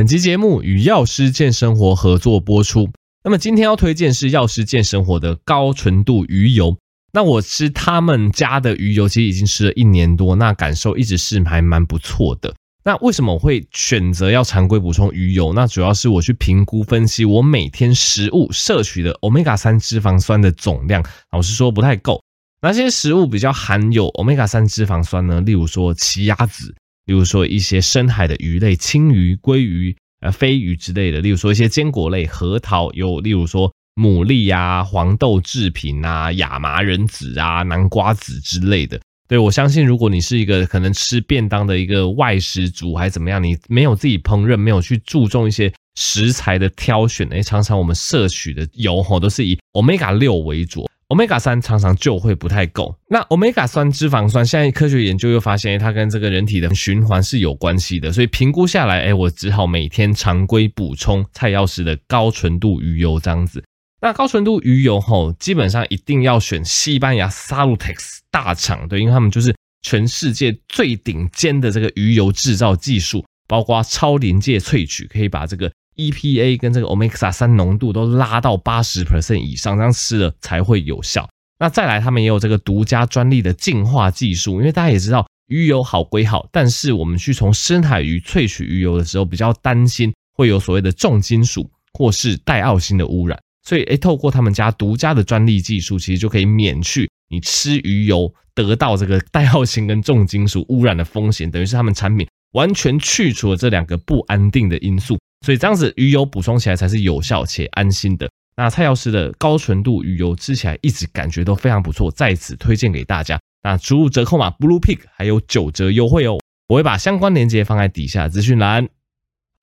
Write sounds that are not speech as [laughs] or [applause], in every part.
本集节目与药师健生活合作播出。那么今天要推荐是药师健生活的高纯度鱼油。那我吃他们家的鱼油，其实已经吃了一年多，那感受一直是还蛮不错的。那为什么我会选择要常规补充鱼油？那主要是我去评估分析我每天食物摄取的 Omega 三脂肪酸的总量，老实说不太够。哪些食物比较含有 Omega 三脂肪酸呢？例如说奇亚籽，例如说一些深海的鱼类，青鱼、鲑鱼、呃飞鱼之类的。例如说一些坚果类，核桃有，例如说牡蛎啊、黄豆制品啊、亚麻仁籽啊、南瓜籽之类的。对，我相信，如果你是一个可能吃便当的一个外食族，还是怎么样，你没有自己烹饪，没有去注重一些食材的挑选，诶，常常我们摄取的油吼都是以 Omega 六为主。Omega 三常常就会不太够。那 Omega 酸脂肪酸，现在科学研究又发现，它跟这个人体的循环是有关系的。所以评估下来，哎，我只好每天常规补充蔡药师的高纯度鱼油这样子。那高纯度鱼油吼，基本上一定要选西班牙 Salutex 大厂，对，因为他们就是全世界最顶尖的这个鱼油制造技术，包括超临界萃取，可以把这个。EPA 跟这个 Omega 三浓度都拉到八十 percent 以上，这样吃了才会有效。那再来，他们也有这个独家专利的净化技术，因为大家也知道鱼油好归好，但是我们去从深海鱼萃取鱼油的时候，比较担心会有所谓的重金属或是带奥辛的污染，所以诶，透过他们家独家的专利技术，其实就可以免去你吃鱼油得到这个带奥辛跟重金属污染的风险，等于是他们产品完全去除了这两个不安定的因素。所以这样子鱼油补充起来才是有效且安心的。那蔡药师的高纯度鱼油吃起来一直感觉都非常不错，在此推荐给大家。那输入折扣码 Bluepig 还有九折优惠哦。我会把相关链接放在底下资讯栏。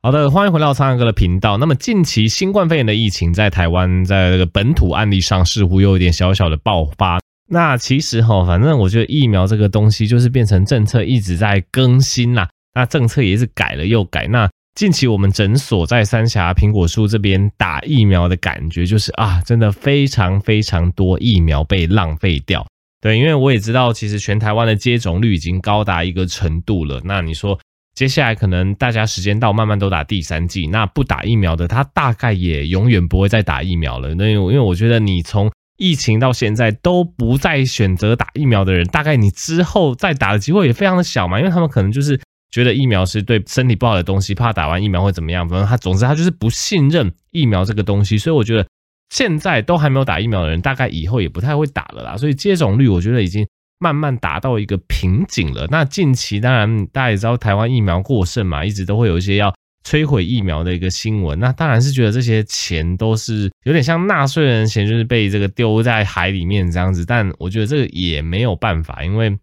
好的，欢迎回到苍蓝鸽的频道。那么近期新冠肺炎的疫情在台湾在这个本土案例上似乎又有点小小的爆发。那其实哈，反正我觉得疫苗这个东西就是变成政策一直在更新啦。那政策也是改了又改。那近期我们诊所在三峡苹果树这边打疫苗的感觉就是啊，真的非常非常多疫苗被浪费掉。对，因为我也知道，其实全台湾的接种率已经高达一个程度了。那你说接下来可能大家时间到，慢慢都打第三剂，那不打疫苗的，他大概也永远不会再打疫苗了。那因为我觉得你从疫情到现在都不再选择打疫苗的人，大概你之后再打的机会也非常的小嘛，因为他们可能就是。觉得疫苗是对身体不好的东西，怕打完疫苗会怎么样？反正他，总之他就是不信任疫苗这个东西，所以我觉得现在都还没有打疫苗的人，大概以后也不太会打了啦。所以接种率我觉得已经慢慢达到一个瓶颈了。那近期当然大家也知道台湾疫苗过剩嘛，一直都会有一些要摧毁疫苗的一个新闻。那当然是觉得这些钱都是有点像纳税人钱，就是被这个丢在海里面这样子。但我觉得这个也没有办法，因为。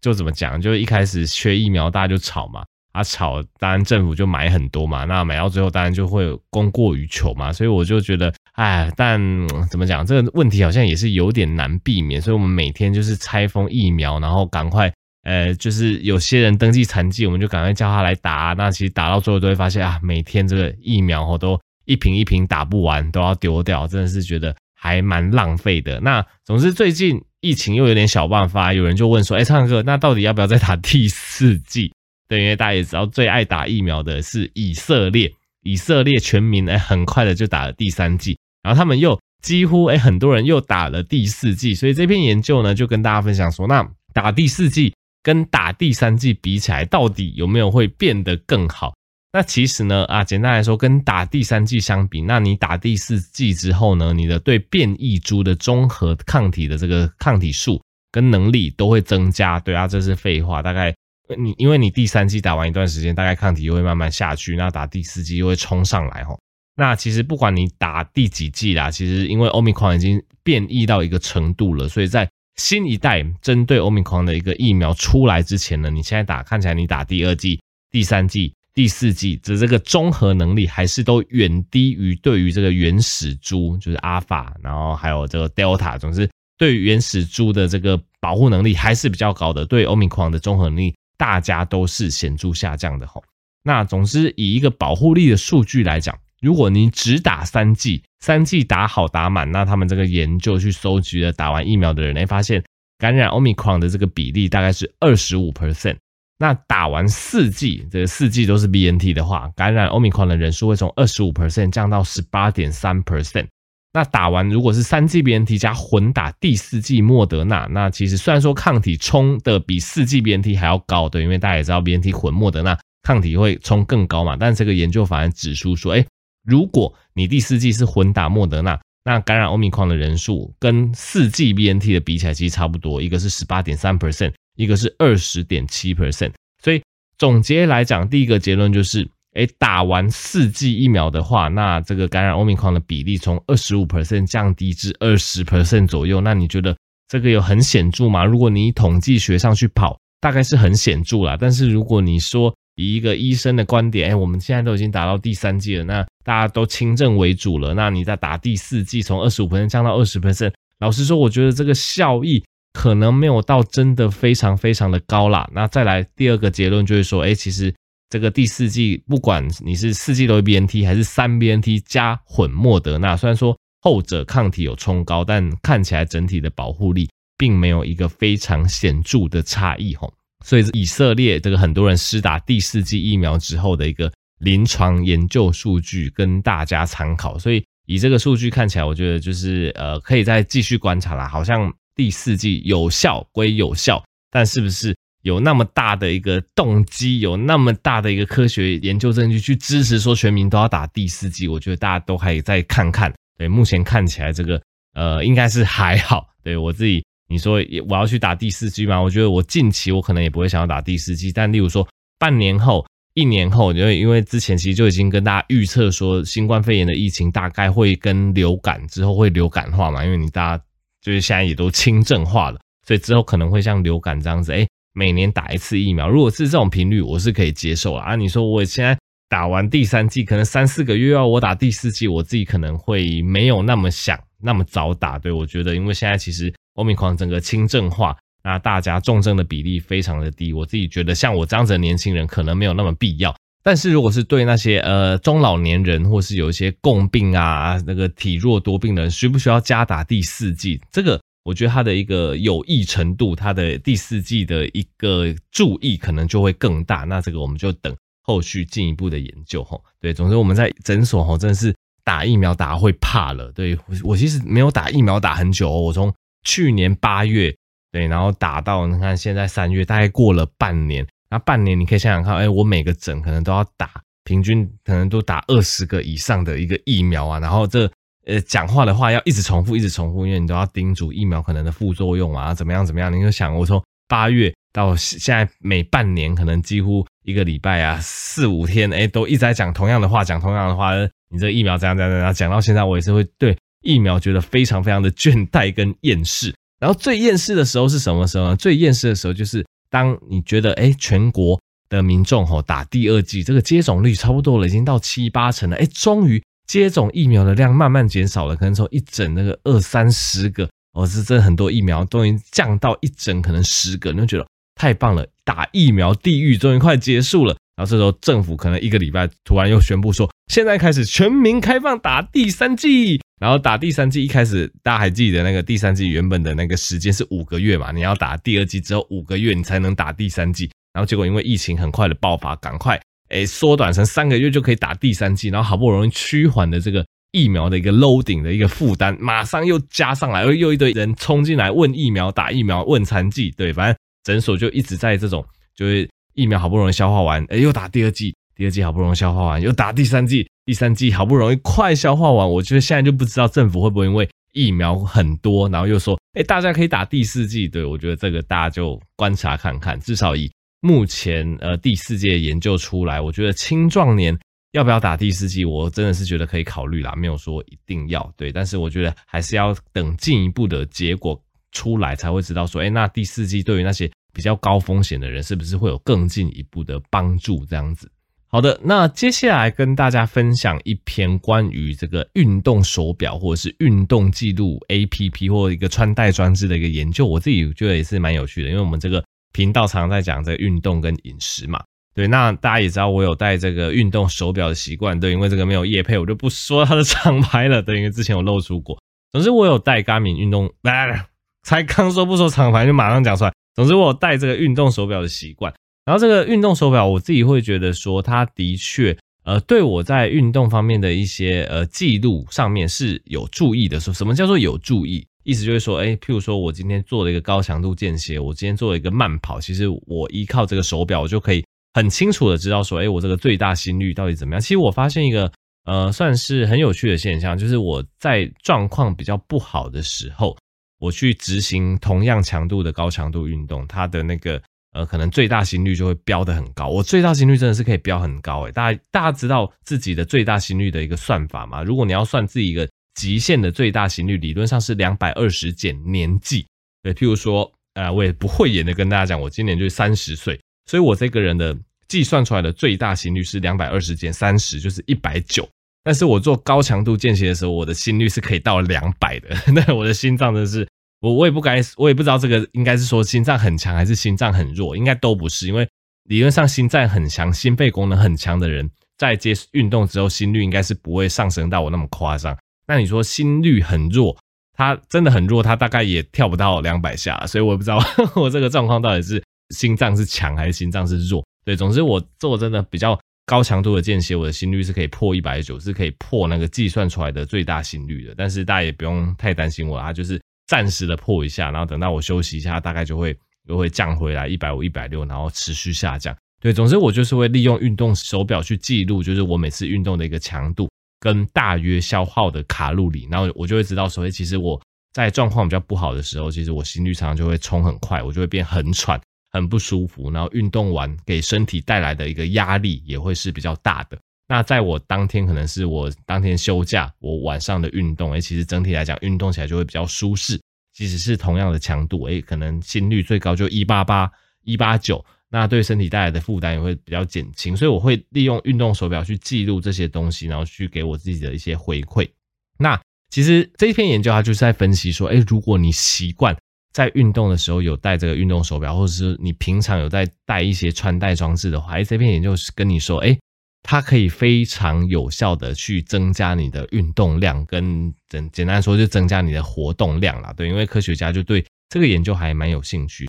就怎么讲，就一开始缺疫苗，大家就吵嘛，啊吵，当然政府就买很多嘛，那买到最后当然就会供过于求嘛，所以我就觉得，哎，但怎么讲，这个问题好像也是有点难避免，所以我们每天就是拆封疫苗，然后赶快，呃，就是有些人登记残疾，我们就赶快叫他来打，那其实打到最后都会发现啊，每天这个疫苗哦都一瓶一瓶打不完，都要丢掉，真的是觉得还蛮浪费的。那总之最近。疫情又有点小爆发，有人就问说：“哎，苍蓝鸽，那到底要不要再打第四剂？” [laughs] 对，因为大家也知道，最爱打疫苗的是以色列，以色列全民哎，很快的就打了第三剂，然后他们又几乎哎，很多人又打了第四剂，所以这篇研究呢，就跟大家分享说，那打第四剂跟打第三剂比起来，到底有没有会变得更好？那其实呢，啊，简单来说，跟打第三剂相比，那你打第四剂之后呢，你的对变异株的中和抗体的这个抗体数跟能力都会增加。对啊，这是废话。大概你因为你第三剂打完一段时间，大概抗体又会慢慢下去，那打第四剂又会冲上来吼。那其实不管你打第几剂啦，其实因为 Omicron 已经变异到一个程度了，所以在新一代针对 Omicron 的一个疫苗出来之前呢，你现在打看起来你打第二剂、第三剂。第四剂的这个综合能力还是都远低于对于这个原始株，就是阿尔法，然后还有这个 Delta，总之对于原始株的这个保护能力还是比较高的。对 Omicron 的综合能力，大家都是显著下降的吼。那总之以一个保护力的数据来讲，如果你只打三剂，三剂打好打满，那他们这个研究去收集了打完疫苗的人，哎，发现感染 Omicron 的这个比例大概是二十五 percent。那打完四剂，这四剂都是 BNT 的话，感染 Omicron 的人数会从二十五 percent 降到十八点三 percent。那打完如果是三剂 BNT 加混打第四剂莫德纳，那其实虽然说抗体冲的比四剂 BNT 还要高，对，因为大家也知道 BNT 混莫德纳抗体会冲更高嘛。但这个研究反而指出说，哎，如果你第四剂是混打莫德纳，那感染 Omicron 的人数跟四剂 BNT 的比起来其实差不多，一个是十八点三 percent，一个是二十点七 percent。所以总结来讲，第一个结论就是。诶，打完四剂疫苗的话，那这个感染 Omicron 的比例从二十五 percent 降低至二十 percent 左右。那你觉得这个有很显著吗？如果你统计学上去跑，大概是很显著啦。但是如果你说以一个医生的观点，诶，我们现在都已经打到第三剂了，那大家都轻症为主了，那你再打第四剂，从二十五 percent 降到二十 percent，老实说，我觉得这个效益可能没有到真的非常非常的高啦。那再来第二个结论就是说，诶，其实。这个第四季，不管你是四剂都 BNT 还是三 BNT 加混莫德纳，虽然说后者抗体有冲高，但看起来整体的保护力并没有一个非常显著的差异吼。所以以色列这个很多人施打第四剂疫苗之后的一个临床研究数据跟大家参考。所以以这个数据看起来，我觉得就是呃可以再继续观察啦。好像第四季有效归有效，但是不是？有那么大的一个动机，有那么大的一个科学研究证据去支持说全民都要打第四季，我觉得大家都可以再看看。对，目前看起来这个呃应该是还好。对我自己，你说我要去打第四季吗？我觉得我近期我可能也不会想要打第四季，但例如说半年后、一年后，因为因为之前其实就已经跟大家预测说新冠肺炎的疫情大概会跟流感之后会流感化嘛，因为你大家就是现在也都轻症化了，所以之后可能会像流感这样子，诶每年打一次疫苗，如果是这种频率，我是可以接受啦。啊，你说我现在打完第三剂，可能三四个月要我打第四剂，我自己可能会没有那么想那么早打。对，我觉得，因为现在其实欧米狂整个轻症化，那大家重症的比例非常的低，我自己觉得像我这样子的年轻人可能没有那么必要。但是如果是对那些呃中老年人或是有一些共病啊，那个体弱多病的人，需不需要加打第四剂？这个。我觉得它的一个有益程度，它的第四剂的一个注意可能就会更大。那这个我们就等后续进一步的研究吼。对，总之我们在诊所吼真的是打疫苗打会怕了。对，我其实没有打疫苗打很久哦，我从去年八月对，然后打到你看现在三月，大概过了半年。那半年你可以想想看，哎，我每个诊可能都要打，平均可能都打二十个以上的一个疫苗啊，然后这。呃，讲话的话要一直重复，一直重复，因为你都要叮嘱疫苗可能的副作用啊，怎么样怎么样？你就想，我从八月到现在每半年，可能几乎一个礼拜啊，四五天，哎，都一直在讲同样的话，讲同样的话。你这疫苗怎样怎样怎样？讲到现在，我也是会对疫苗觉得非常非常的倦怠跟厌世。然后最厌世的时候是什么时候呢？最厌世的时候就是当你觉得，哎，全国的民众吼打第二剂，这个接种率差不多了，已经到七八成了，哎，终于。接种疫苗的量慢慢减少了，可能从一整那个二三十个，哦，是真的很多疫苗终于降到一整可能十个，你就觉得太棒了，打疫苗地狱终于快结束了。然后这时候政府可能一个礼拜突然又宣布说，现在开始全民开放打第三剂，然后打第三剂一开始大家还记得那个第三剂原本的那个时间是五个月嘛，你要打第二剂之后五个月你才能打第三剂，然后结果因为疫情很快的爆发，赶快。诶，缩短成三个月就可以打第三剂，然后好不容易趋缓的这个疫苗的一个 loading 的一个负担，马上又加上来，又又一堆人冲进来问疫苗、打疫苗、问残剂，对，反正诊所就一直在这种，就是疫苗好不容易消化完，诶，又打第二剂，第二剂好不容易消化完，又打第三剂，第三剂好不容易快消化完，我觉得现在就不知道政府会不会因为疫苗很多，然后又说，诶，大家可以打第四剂，对，我觉得这个大家就观察看看，至少以。目前呃第四届研究出来，我觉得青壮年要不要打第四剂，我真的是觉得可以考虑啦，没有说一定要对，但是我觉得还是要等进一步的结果出来才会知道说，哎，那第四剂对于那些比较高风险的人，是不是会有更进一步的帮助？这样子。好的，那接下来跟大家分享一篇关于这个运动手表或者是运动记录 APP 或一个穿戴装置的一个研究，我自己觉得也是蛮有趣的，因为我们这个。频道常常在讲这个运动跟饮食嘛，对，那大家也知道我有戴这个运动手表的习惯，对，因为这个没有夜配，我就不说它的厂牌了，对，因为之前有露出过。总之我有戴 Garmin 运动，来来来，才刚说不说厂牌就马上讲出来。总之我戴这个运动手表的习惯。然后这个运动手表，我自己会觉得说，它的确，呃，对我在运动方面的一些呃记录上面是有注意的。说什么叫做有注意？意思就是说，哎，譬如说我今天做了一个高强度间歇，我今天做了一个慢跑，其实我依靠这个手表，我就可以很清楚的知道说，哎，我这个最大心率到底怎么样？其实我发现一个呃，算是很有趣的现象，就是我在状况比较不好的时候，我去执行同样强度的高强度运动，它的那个。呃，可能最大心率就会飙得很高。我最大心率真的是可以飙很高诶，大家大家知道自己的最大心率的一个算法吗？如果你要算自己一个极限的最大心率，理论上是两百二十减年纪。对，譬如说，呃，我也不会演的跟大家讲，我今年就是三十岁，所以我这个人的计算出来的最大心率是两百二十减三十，就是一百九。但是我做高强度间歇的时候，我的心率是可以到两百的。[laughs] 那我的心脏真的是。我我也不该，我也不知道这个应该是说心脏很强还是心脏很弱，应该都不是，因为理论上心脏很强、心肺功能很强的人，在接运动之后，心率应该是不会上升到我那么夸张。那你说心率很弱，他真的很弱，他大概也跳不到两百下，所以我也不知道 [laughs] 我这个状况到底是心脏是强还是心脏是弱。对，总之我做真的比较高强度的间歇，我的心率是可以破一百九，是可以破那个计算出来的最大心率的。但是大家也不用太担心我，他就是。暂时的破一下，然后等到我休息一下，大概就会又会降回来一百五、一百六，然后持续下降。对，总之我就是会利用运动手表去记录，就是我每次运动的一个强度跟大约消耗的卡路里，然后我就会知道说，其实我在状况比较不好的时候，其实我心率常常就会冲很快，我就会变很喘、很不舒服，然后运动完给身体带来的一个压力也会是比较大的。那在我当天可能是我当天休假，我晚上的运动，诶，其实整体来讲运动起来就会比较舒适。即使是同样的强度，诶，可能心率最高就一八八、一八九，那对身体带来的负担也会比较减轻。所以我会利用运动手表去记录这些东西，然后去给我自己的一些回馈。那其实这一篇研究它就是在分析说，诶，如果你习惯在运动的时候有戴这个运动手表，或者是你平常有在戴一些穿戴装置的话，诶，这篇研究是跟你说，哎。它可以非常有效的去增加你的运动量，跟简简单说就增加你的活动量啦。对，因为科学家就对这个研究还蛮有兴趣。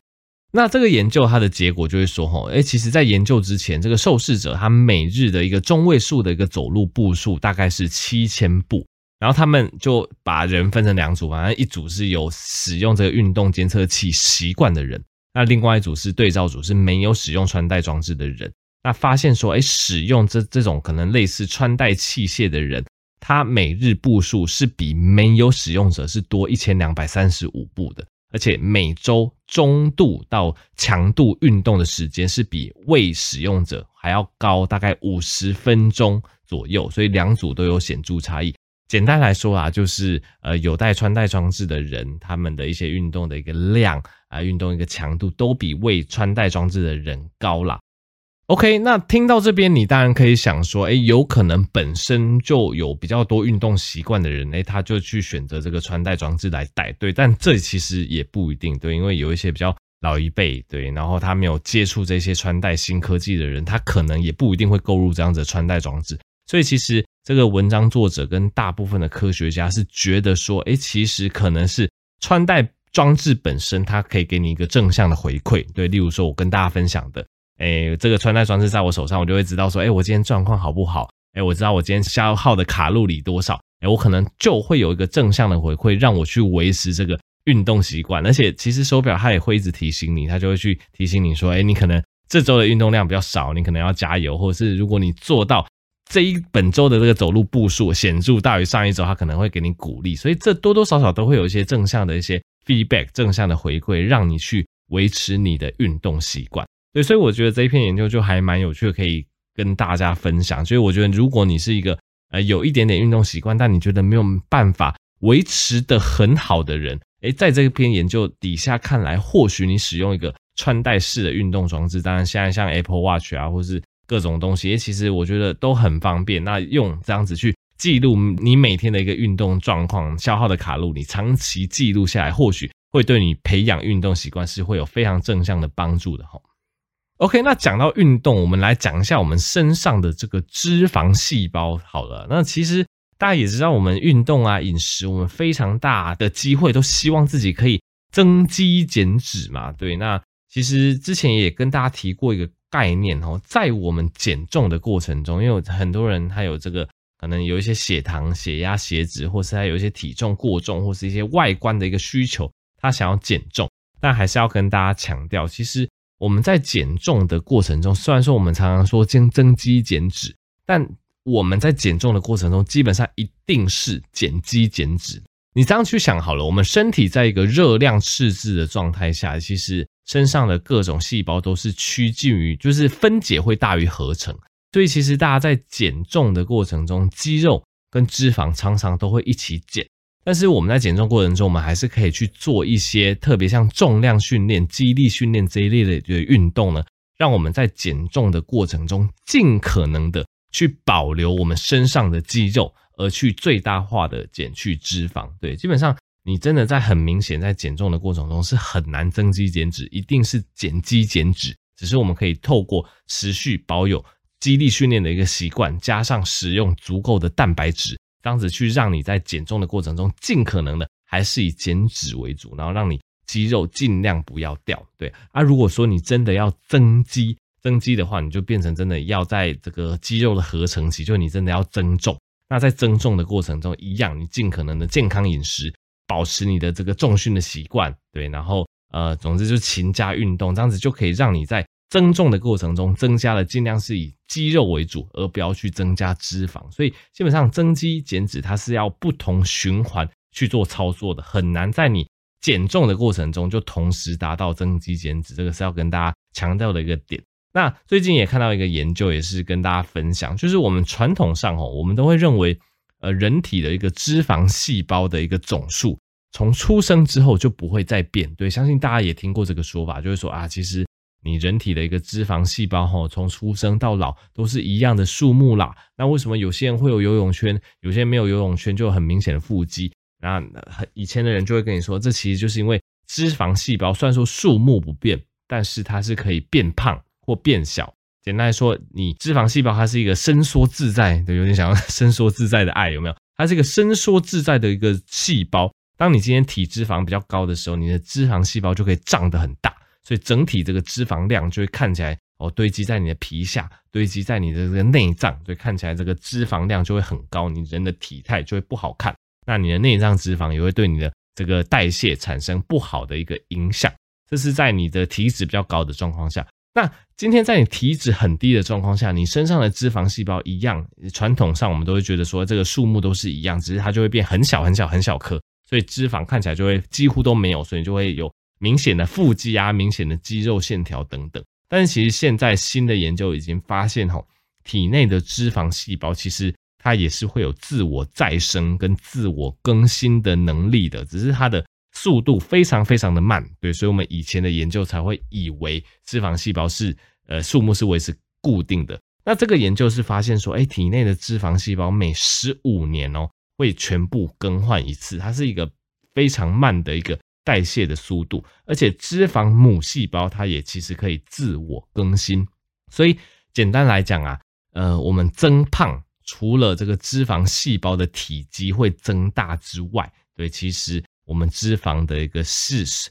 那这个研究它的结果就是说，吼，哎，其实在研究之前，这个受试者他每日的一个中位数的一个走路步数大概是七千步，然后他们就把人分成两组，反正一组是有使用这个运动监测器习惯的人，那另外一组是对照组，是没有使用穿戴装置的人。那发现说，诶，使用这这种可能类似穿戴器械的人，他每日步数是比没有使用者是多一千两百三十五步的，而且每周中度到强度运动的时间是比未使用者还要高大概五十分钟左右，所以两组都有显著差异。简单来说啊，就是呃有戴穿戴装置的人，他们的一些运动的一个量啊，运动一个强度都比未穿戴装置的人高啦。OK，那听到这边，你当然可以想说，诶，有可能本身就有比较多运动习惯的人，诶，他就去选择这个穿戴装置来戴，对。但这其实也不一定，对，因为有一些比较老一辈，对，然后他没有接触这些穿戴新科技的人，他可能也不一定会购入这样子的穿戴装置。所以其实这个文章作者跟大部分的科学家是觉得说，诶，其实可能是穿戴装置本身，它可以给你一个正向的回馈，对。例如说，我跟大家分享的。诶，这个穿戴装置在我手上，我就会知道说，诶，我今天状况好不好？诶，我知道我今天消耗的卡路里多少？诶，我可能就会有一个正向的回馈，让我去维持这个运动习惯。而且，其实手表它也会一直提醒你，它就会去提醒你说，诶，你可能这周的运动量比较少，你可能要加油，或者是如果你做到这一本周的这个走路步数显著大于上一周，他可能会给你鼓励。所以，这多多少少都会有一些正向的一些 feedback，正向的回馈，让你去维持你的运动习惯。对，所以我觉得这一篇研究就还蛮有趣的，可以跟大家分享。所以我觉得，如果你是一个呃有一点点运动习惯，但你觉得没有办法维持的很好的人，诶，在这篇研究底下看来，或许你使用一个穿戴式的运动装置，当然现在像 Apple Watch 啊，或是各种东西，其实我觉得都很方便。那用这样子去记录你每天的一个运动状况、消耗的卡路里，长期记录下来，或许会对你培养运动习惯是会有非常正向的帮助的哈。OK，那讲到运动，我们来讲一下我们身上的这个脂肪细胞好了。那其实大家也知道，我们运动啊、饮食，我们非常大的机会都希望自己可以增肌减脂嘛。对，那其实之前也跟大家提过一个概念哦，在我们减重的过程中，因为很多人他有这个可能有一些血糖、血压、血脂，或是他有一些体重过重，或是一些外观的一个需求，他想要减重，但还是要跟大家强调，其实我们在减重的过程中，虽然说我们常常说增增肌减脂，但我们在减重的过程中，基本上一定是减肌减脂。你这样去想好了，我们身体在一个热量赤字的状态下，其实身上的各种细胞都是趋近于，就是分解会大于合成。所以其实大家在减重的过程中，肌肉跟脂肪常常都会一起减。但是我们在减重过程中，我们还是可以去做一些特别像重量训练、肌力训练这一类的运动呢，让我们在减重的过程中，尽可能的去保留我们身上的肌肉。而去最大化的减去脂肪，对，基本上你真的在很明显在减重的过程中是很难增肌减脂，一定是减肌减脂。只是我们可以透过持续保有肌力训练的一个习惯，加上使用足够的蛋白质，这样子去让你在减重的过程中尽可能的还是以减脂为主，然后让你肌肉尽量不要掉。对啊，如果说你真的要增肌，增肌的话，你就变成真的要在这个肌肉的合成期，就你真的要增重。那在增重的过程中，一样，你尽可能的健康饮食，保持你的这个重训的习惯，对，然后呃，总之就是勤加运动，这样子就可以让你在增重的过程中增加了，尽量是以肌肉为主，而不要去增加脂肪。所以基本上增肌减脂，它是要不同循环去做操作的，很难在你减重的过程中就同时达到增肌减脂，这个是要跟大家强调的一个点。那最近也看到一个研究，也是跟大家分享，就是我们传统上哦，我们都会认为，呃，人体的一个脂肪细胞的一个总数，从出生之后就不会再变。对，相信大家也听过这个说法，就是说啊，其实你人体的一个脂肪细胞哈，从出生到老都是一样的数目啦。那为什么有些人会有游泳圈，有些人没有游泳圈，就有很明显的腹肌？那以前的人就会跟你说，这其实就是因为脂肪细胞虽然说数目不变，但是它是可以变胖。或变小，简单来说，你脂肪细胞它是一个伸缩自在的，有点想要 [laughs] 伸缩自在的爱，有没有？它是一个伸缩自在的一个细胞。当你今天体脂肪比较高的时候，你的脂肪细胞就可以胀得很大，所以整体这个脂肪量就会看起来哦，堆积在你的皮下，堆积在你的这个内脏，所以看起来这个脂肪量就会很高，你人的体态就会不好看。那你的内脏脂肪也会对你的这个代谢产生不好的一个影响。这是在你的体脂比较高的状况下。那今天在你体脂很低的状况下，你身上的脂肪细胞一样，传统上我们都会觉得说这个数目都是一样，只是它就会变很小很小很小颗，所以脂肪看起来就会几乎都没有，所以就会有明显的腹肌啊、明显的肌肉线条等等。但是其实现在新的研究已经发现，吼，体内的脂肪细胞其实它也是会有自我再生跟自我更新的能力的，只是它的。速度非常非常的慢，对，所以我们以前的研究才会以为脂肪细胞是呃数目是维持固定的。那这个研究是发现说，哎，体内的脂肪细胞每十五年哦会全部更换一次，它是一个非常慢的一个代谢的速度，而且脂肪母细胞它也其实可以自我更新。所以简单来讲啊，呃，我们增胖除了这个脂肪细胞的体积会增大之外，对，其实。我们脂肪的一个事实，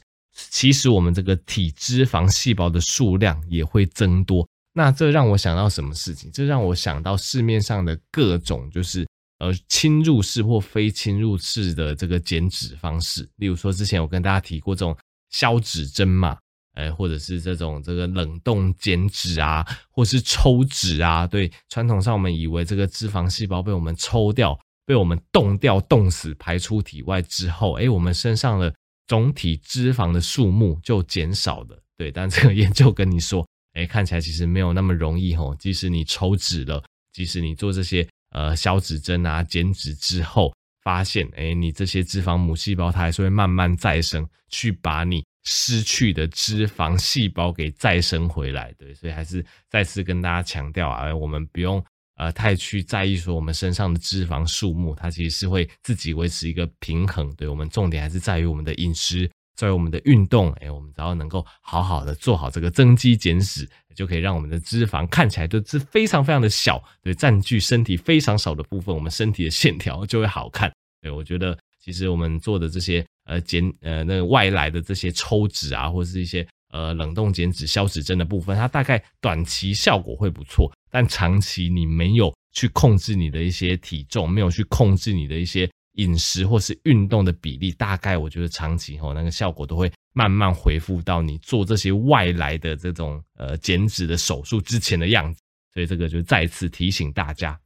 其实我们这个体脂肪细胞的数量也会增多。那这让我想到什么事情？这让我想到市面上的各种就是呃侵入式或非侵入式的这个减脂方式。例如说，之前我跟大家提过这种消脂针嘛，呃，或者是这种这个冷冻减脂啊，或是抽脂啊。对，传统上我们以为这个脂肪细胞被我们抽掉。被我们冻掉、冻死、排出体外之后，哎，我们身上的总体脂肪的数目就减少了。对，但这个研究跟你说，哎，看起来其实没有那么容易吼。即使你抽脂了，即使你做这些呃消脂针啊、减脂之后，发现哎，你这些脂肪母细胞它还是会慢慢再生，去把你失去的脂肪细胞给再生回来。对，所以还是再次跟大家强调啊，我们不用。呃，太去在意说我们身上的脂肪数目，它其实是会自己维持一个平衡。对，我们重点还是在于我们的饮食，在于我们的运动。哎，我们只要能够好好的做好这个增肌减脂，就可以让我们的脂肪看起来都是非常非常的小，对，占据身体非常少的部分，我们身体的线条就会好看。对，我觉得其实我们做的这些呃减呃那个外来的这些抽脂啊，或者是一些呃冷冻减脂消脂针的部分，它大概短期效果会不错，但长期你没有去控制你的一些体重，没有去控制你的一些饮食或是运动的比例，大概我觉得长期吼那个效果都会慢慢恢复到你做这些外来的这种呃减脂的手术之前的样子，所以这个就再次提醒大家。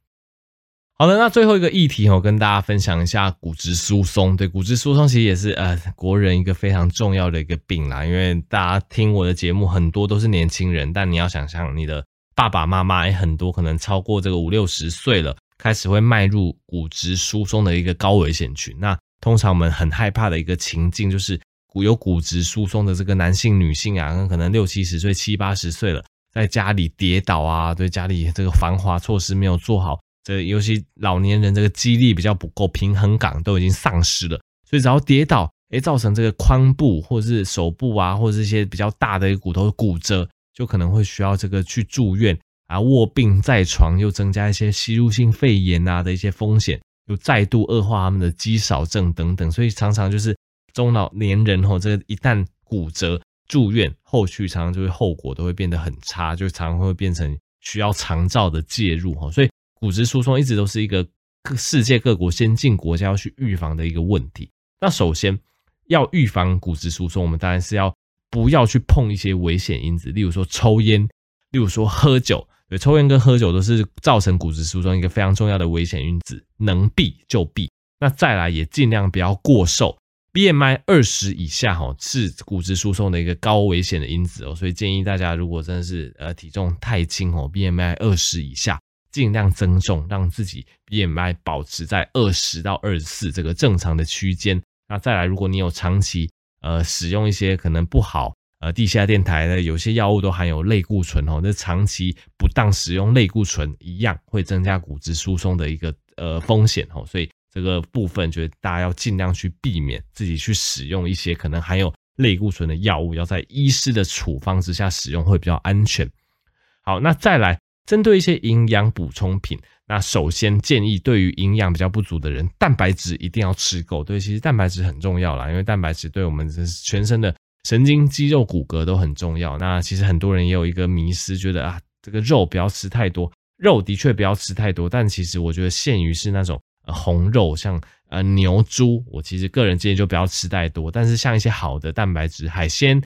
好的，那最后一个议题我跟大家分享一下骨质疏松。对，骨质疏松其实也是呃国人一个非常重要的一个病啦。因为大家听我的节目很多都是年轻人，但你要想象你的爸爸妈妈也很多可能超过这个五六十岁了，开始会迈入骨质疏松的一个高危险群。那通常我们很害怕的一个情境就是骨有骨质疏松的这个男性、女性啊，可能六七十岁、七八十岁了，在家里跌倒啊，对家里这个防滑措施没有做好。这尤其老年人这个肌力比较不够，平衡感都已经丧失了，所以只要跌倒，诶，造成这个髋部或者是手部啊，或者是一些比较大的一个骨头骨折，就可能会需要这个去住院啊，卧病在床，又增加一些吸入性肺炎啊的一些风险，又再度恶化他们的肌少症等等，所以常常就是中老年人吼，这个一旦骨折住院，后续常常就会后果都会变得很差，就常常会变成需要长照的介入吼，所以。骨质疏松一直都是一个各世界各国先进国家要去预防的一个问题。那首先要预防骨质疏松，我们当然是要不要去碰一些危险因子，例如说抽烟，例如说喝酒。对，抽烟跟喝酒都是造成骨质疏松一个非常重要的危险因子，能避就避。那再来也尽量不要过瘦，BMI 二十以下哈是骨质疏松的一个高危险的因子哦，所以建议大家如果真的是呃体重太轻哦，BMI 二十以下。尽量增重，让自己 BMI 保持在二十到二十四这个正常的区间。那再来，如果你有长期呃使用一些可能不好呃地下电台的有些药物都含有类固醇哦，那长期不当使用类固醇一样会增加骨质疏松的一个呃风险哦。所以这个部分，觉得大家要尽量去避免自己去使用一些可能含有类固醇的药物，要在医师的处方之下使用会比较安全。好，那再来。针对一些营养补充品，那首先建议对于营养比较不足的人，蛋白质一定要吃够。对，其实蛋白质很重要啦，因为蛋白质对我们全身的神经、肌肉、骨骼都很重要。那其实很多人也有一个迷失，觉得啊，这个肉不要吃太多，肉的确不要吃太多，但其实我觉得限于是那种红肉，像呃牛、猪，我其实个人建议就不要吃太多。但是像一些好的蛋白质，海鲜、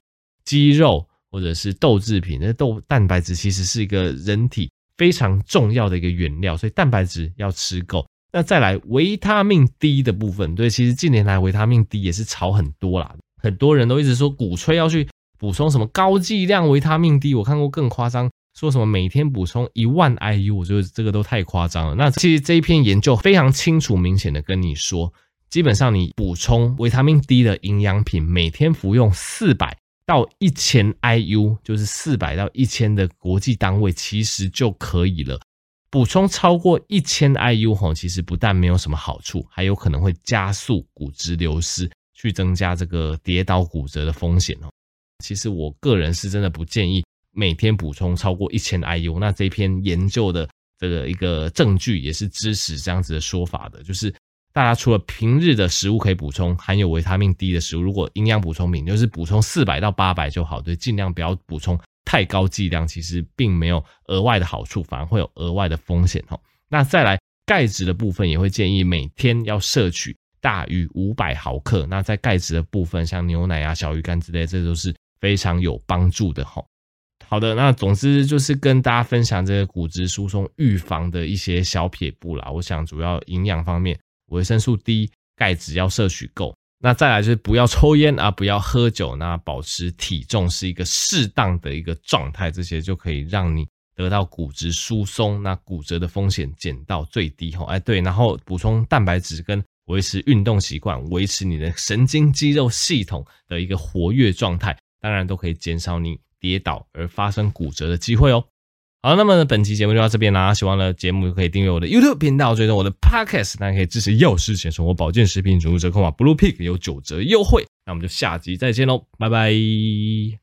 鸡肉。或者是豆制品，那豆蛋白质其实是一个人体非常重要的一个原料，所以蛋白质要吃够。那再来维他命 D 的部分，对，其实近年来维他命 D 也是炒很多啦，很多人都一直说鼓吹要去补充什么高剂量维他命 D，我看过更夸张，说什么每天补充一万 IU，我觉得这个都太夸张了。那其实这一篇研究非常清楚明显的跟你说，基本上你补充维他命 D 的营养品，每天服用四百。到一千 IU 就是四百到一千的国际单位，其实就可以了。补充超过一千 IU 吼，其实不但没有什么好处，还有可能会加速骨质流失，去增加这个跌倒骨折的风险哦。其实我个人是真的不建议每天补充超过一千 IU。那这篇研究的这个一个证据也是支持这样子的说法的，就是。大家除了平日的食物可以补充含有维他命 D 的食物，如果营养补充品就是补充四百到八百就好，对，尽量不要补充太高剂量，其实并没有额外的好处，反而会有额外的风险哈。那再来钙质的部分，也会建议每天要摄取大于五百毫克。那在钙质的部分，像牛奶啊、小鱼干之类，这都是非常有帮助的哈。好的，那总之就是跟大家分享这个骨质疏松预防的一些小撇步啦。我想主要营养方面。维生素 D、钙质要摄取够，那再来就是不要抽烟啊，不要喝酒，那保持体重是一个适当的一个状态，这些就可以让你得到骨质疏松，那骨折的风险减到最低吼。哎，对，然后补充蛋白质跟维持运动习惯，维持你的神经肌肉系统的一个活跃状态，当然都可以减少你跌倒而发生骨折的机会哦。好，那么本期节目就到这边啦。喜欢的节目可以订阅我的 YouTube 频道，追踪我的 Podcast，大家可以支持药师钱生活保健食品准入折扣码 Blue Pig 有九折优惠。那我们就下集再见喽，拜拜。